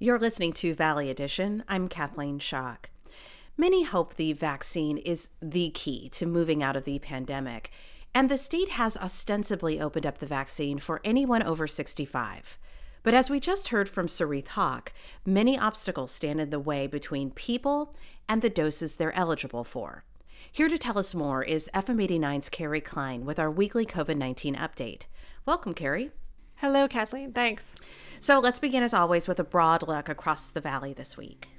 You're listening to Valley Edition. I'm Kathleen Schock. Many hope the vaccine is the key to moving out of the pandemic, and the state has ostensibly opened up the vaccine for anyone over 65. But as we just heard from Soreath Hok, many obstacles stand in the way between people and the doses they're eligible for. Here to tell us more is FM 89's Kerry Klein with our weekly COVID 19 update. Welcome, Kerry. Hello, Kathleen. Thanks. So let's begin, as always, with a broad look across the valley this week.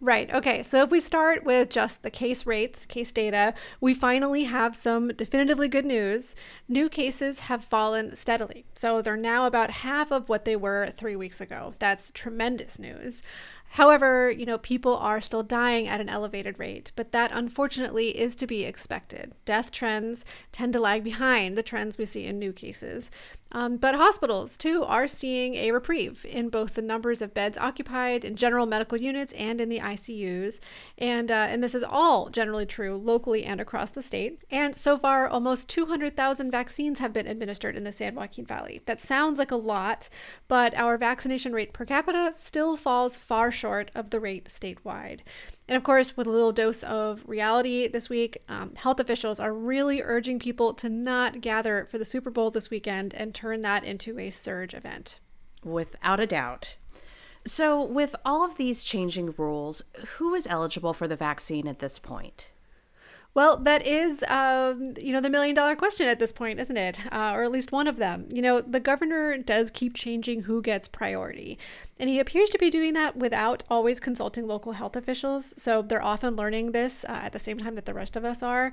Right. Okay. So if we start with just the case rates, case data, we finally have some definitively good news. New cases have fallen steadily. So they're now about half of what they were three weeks ago. That's tremendous news. However, you know, people are still dying at an elevated rate, but that unfortunately is to be expected. Death trends tend to lag behind the trends we see in new cases. Um, but hospitals, too, are seeing a reprieve in both the numbers of beds occupied in general medical units and in the ICUs. And, uh, and this is all generally true locally and across the state. And so far, almost 200,000 vaccines have been administered in the San Joaquin Valley. That sounds like a lot, but our vaccination rate per capita still falls far short of the rate statewide. And of course, with a little dose of reality this week, um, health officials are really urging people to not gather for the Super Bowl this weekend and turn that into a surge event. Without a doubt. So, with all of these changing rules, who is eligible for the vaccine at this point? Well, that is, um, you know, the million dollar question at this point, isn't it? Uh, or at least one of them. You know, the governor does keep changing who gets priority. And he appears to be doing that without always consulting local health officials. So they're often learning this uh, at the same time that the rest of us are.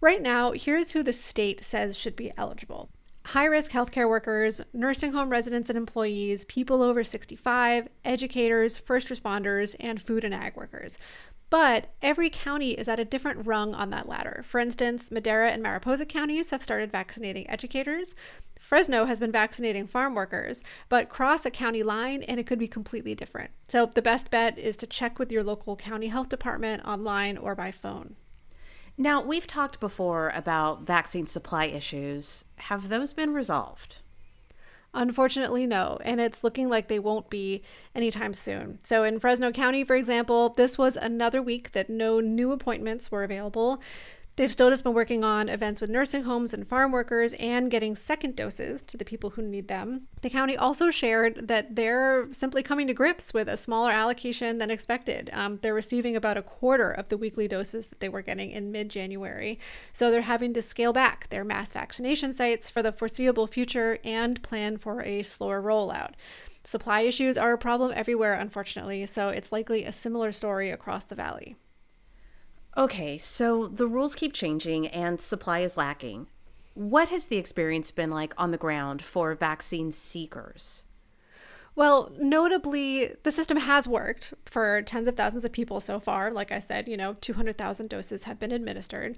Right now, here's who the state says should be eligible high risk healthcare workers, nursing home residents and employees, people over 65, educators, first responders, and food and ag workers. But every county is at a different rung on that ladder. For instance, Madera and Mariposa counties have started vaccinating educators. Fresno has been vaccinating farm workers, but cross a county line and it could be completely different. So the best bet is to check with your local county health department online or by phone. Now, we've talked before about vaccine supply issues. Have those been resolved? Unfortunately, no, and it's looking like they won't be anytime soon. So, in Fresno County, for example, this was another week that no new appointments were available. They've still just been working on events with nursing homes and farm workers and getting second doses to the people who need them. The county also shared that they're simply coming to grips with a smaller allocation than expected. Um, they're receiving about a quarter of the weekly doses that they were getting in mid January. So they're having to scale back their mass vaccination sites for the foreseeable future and plan for a slower rollout. Supply issues are a problem everywhere, unfortunately, so it's likely a similar story across the valley. Okay, so the rules keep changing and supply is lacking. What has the experience been like on the ground for vaccine seekers? Well, notably, the system has worked for tens of thousands of people so far. Like I said, you know, 200,000 doses have been administered.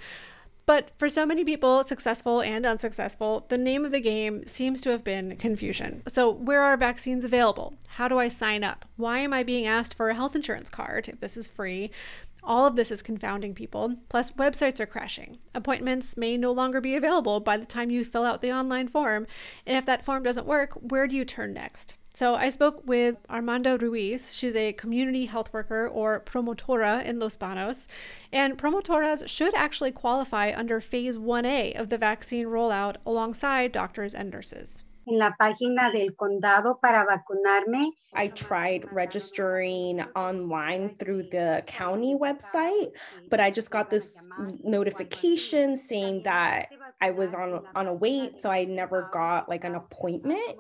But for so many people, successful and unsuccessful, the name of the game seems to have been confusion. So, where are vaccines available? How do I sign up? Why am I being asked for a health insurance card if this is free? All of this is confounding people. Plus, websites are crashing. Appointments may no longer be available by the time you fill out the online form. And if that form doesn't work, where do you turn next? So, I spoke with Armando Ruiz. She's a community health worker or promotora in Los Banos. And promotoras should actually qualify under phase 1A of the vaccine rollout alongside doctors and nurses. En la página del condado para vacunarme I tried registering online through the county website, but I just got this notification saying that I was on on a wait, so I never got like an appointment.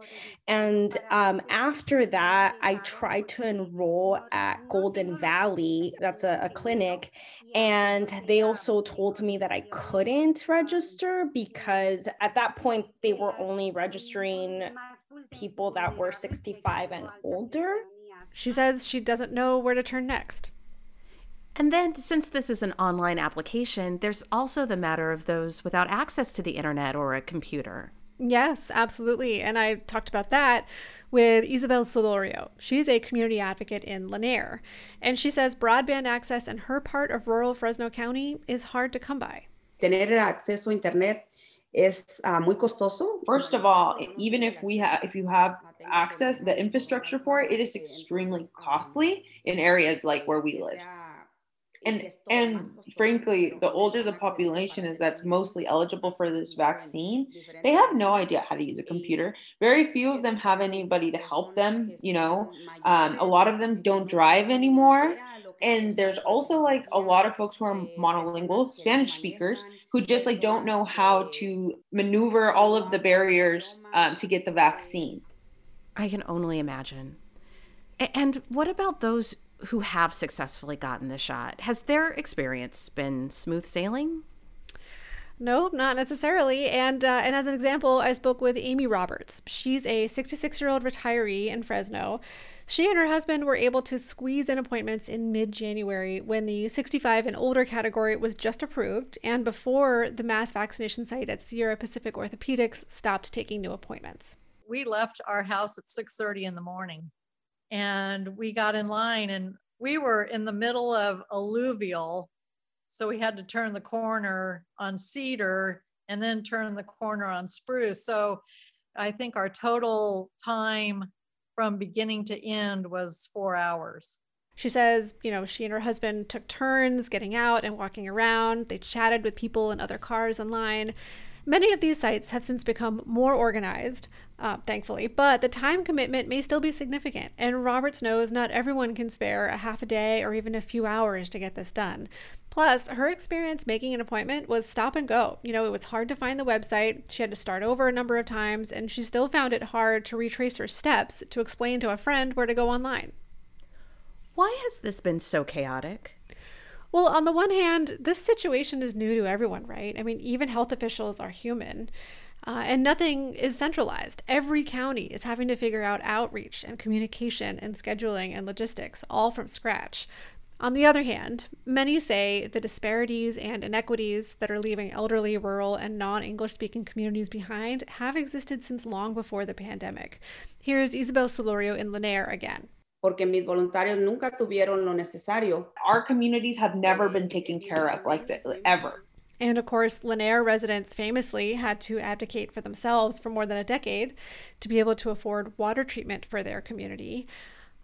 And um, after that, I tried to enroll at Golden Valley. That's a, a clinic, and they also told me that I couldn't register because at that point they were only registering people that were 65 and older. She says she doesn't know where to turn next. And then, since this is an online application, there's also the matter of those without access to the internet or a computer. Yes, absolutely. And I talked about that with Isabel Solorio. She's a community advocate in Lanare. And she says broadband access in her part of rural Fresno County is hard to come by. Tener acceso a internet es uh, muy costoso. First of all, even if we have if you have access, the infrastructure for it, it is extremely costly in areas like where we live. And and frankly, the older the population is that's mostly eligible for this vaccine, they have no idea how to use a computer. Very few of them have anybody to help them. You know, um, a lot of them don't drive anymore. and there's also like a lot of folks who are monolingual spanish speakers who just like don't know how to maneuver all of the barriers um, to get the vaccine. I can only imagine and what about those who have successfully gotten the shot has their experience been smooth sailing no, not necessarily. And uh, and as an example, I spoke with Amy Roberts. She's a 66 year old retiree in Fresno. She and her husband were able to squeeze in appointments in mid January when the 65 and older category was just approved and before the mass vaccination site at Sierra Pacific Orthopedics stopped taking new appointments. We left our house at 6:30 in the morning and we got in line and we were in the middle of alluvial so we had to turn the corner on cedar and then turn the corner on spruce so i think our total time from beginning to end was four hours. She says, you know, she and her husband took turns getting out and walking around. They chatted with people in other cars online. Many of these sites have since become more organized, uh, thankfully, but the time commitment may still be significant. And Roberts knows not everyone can spare a half a day or even a few hours to get this done. Plus, her experience making an appointment was stop and go. You know, it was hard to find the website. She had to start over a number of times, and she still found it hard to retrace her steps to explain to a friend where to go online. Why has this been so chaotic? Well, on the one hand, this situation is new to everyone, right? I mean, even health officials are human. Uh, and nothing is centralized. Every county is having to figure out outreach and communication and scheduling and logistics all from scratch. On the other hand, many say the disparities and inequities that are leaving elderly, rural, and non English speaking communities behind have existed since long before the pandemic. Here's Isabel Solorio in Lanare again. Porque mis voluntarios nunca tuvieron lo necesario. Our communities have never been taken care of like that, ever. And of course, Lanare residents famously had to advocate for themselves for more than a decade to be able to afford water treatment for their community.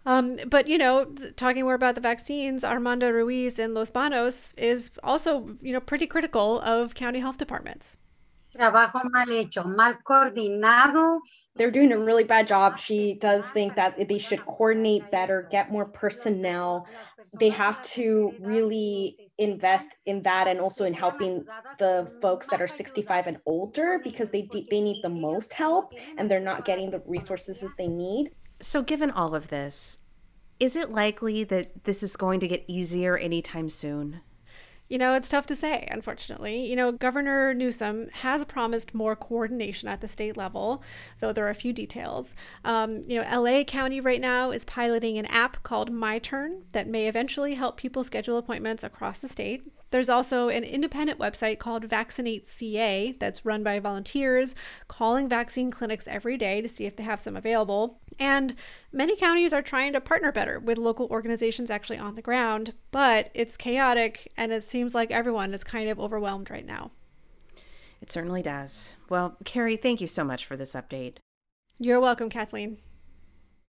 Um, but you know, talking more about the vaccines, Armando Ruiz in Los Banos is also you know pretty critical of county health departments. Trabajo mal hecho, mal coordinado. They're doing a really bad job. She does think that they should coordinate better, get more personnel. They have to really invest in that and also in helping the folks that are 65 and older because they they need the most help and they're not getting the resources that they need. So, given all of this, is it likely that this is going to get easier anytime soon? You know, it's tough to say, unfortunately. You know, Governor Newsom has promised more coordination at the state level, though there are a few details. Um, you know, LA County right now is piloting an app called My Turn that may eventually help people schedule appointments across the state. There's also an independent website called Vaccinate CA that's run by volunteers calling vaccine clinics every day to see if they have some available. And many counties are trying to partner better with local organizations actually on the ground, but it's chaotic and it seems like everyone is kind of overwhelmed right now. It certainly does. Well, Kerry, thank you so much for this update. You're welcome, Kathleen.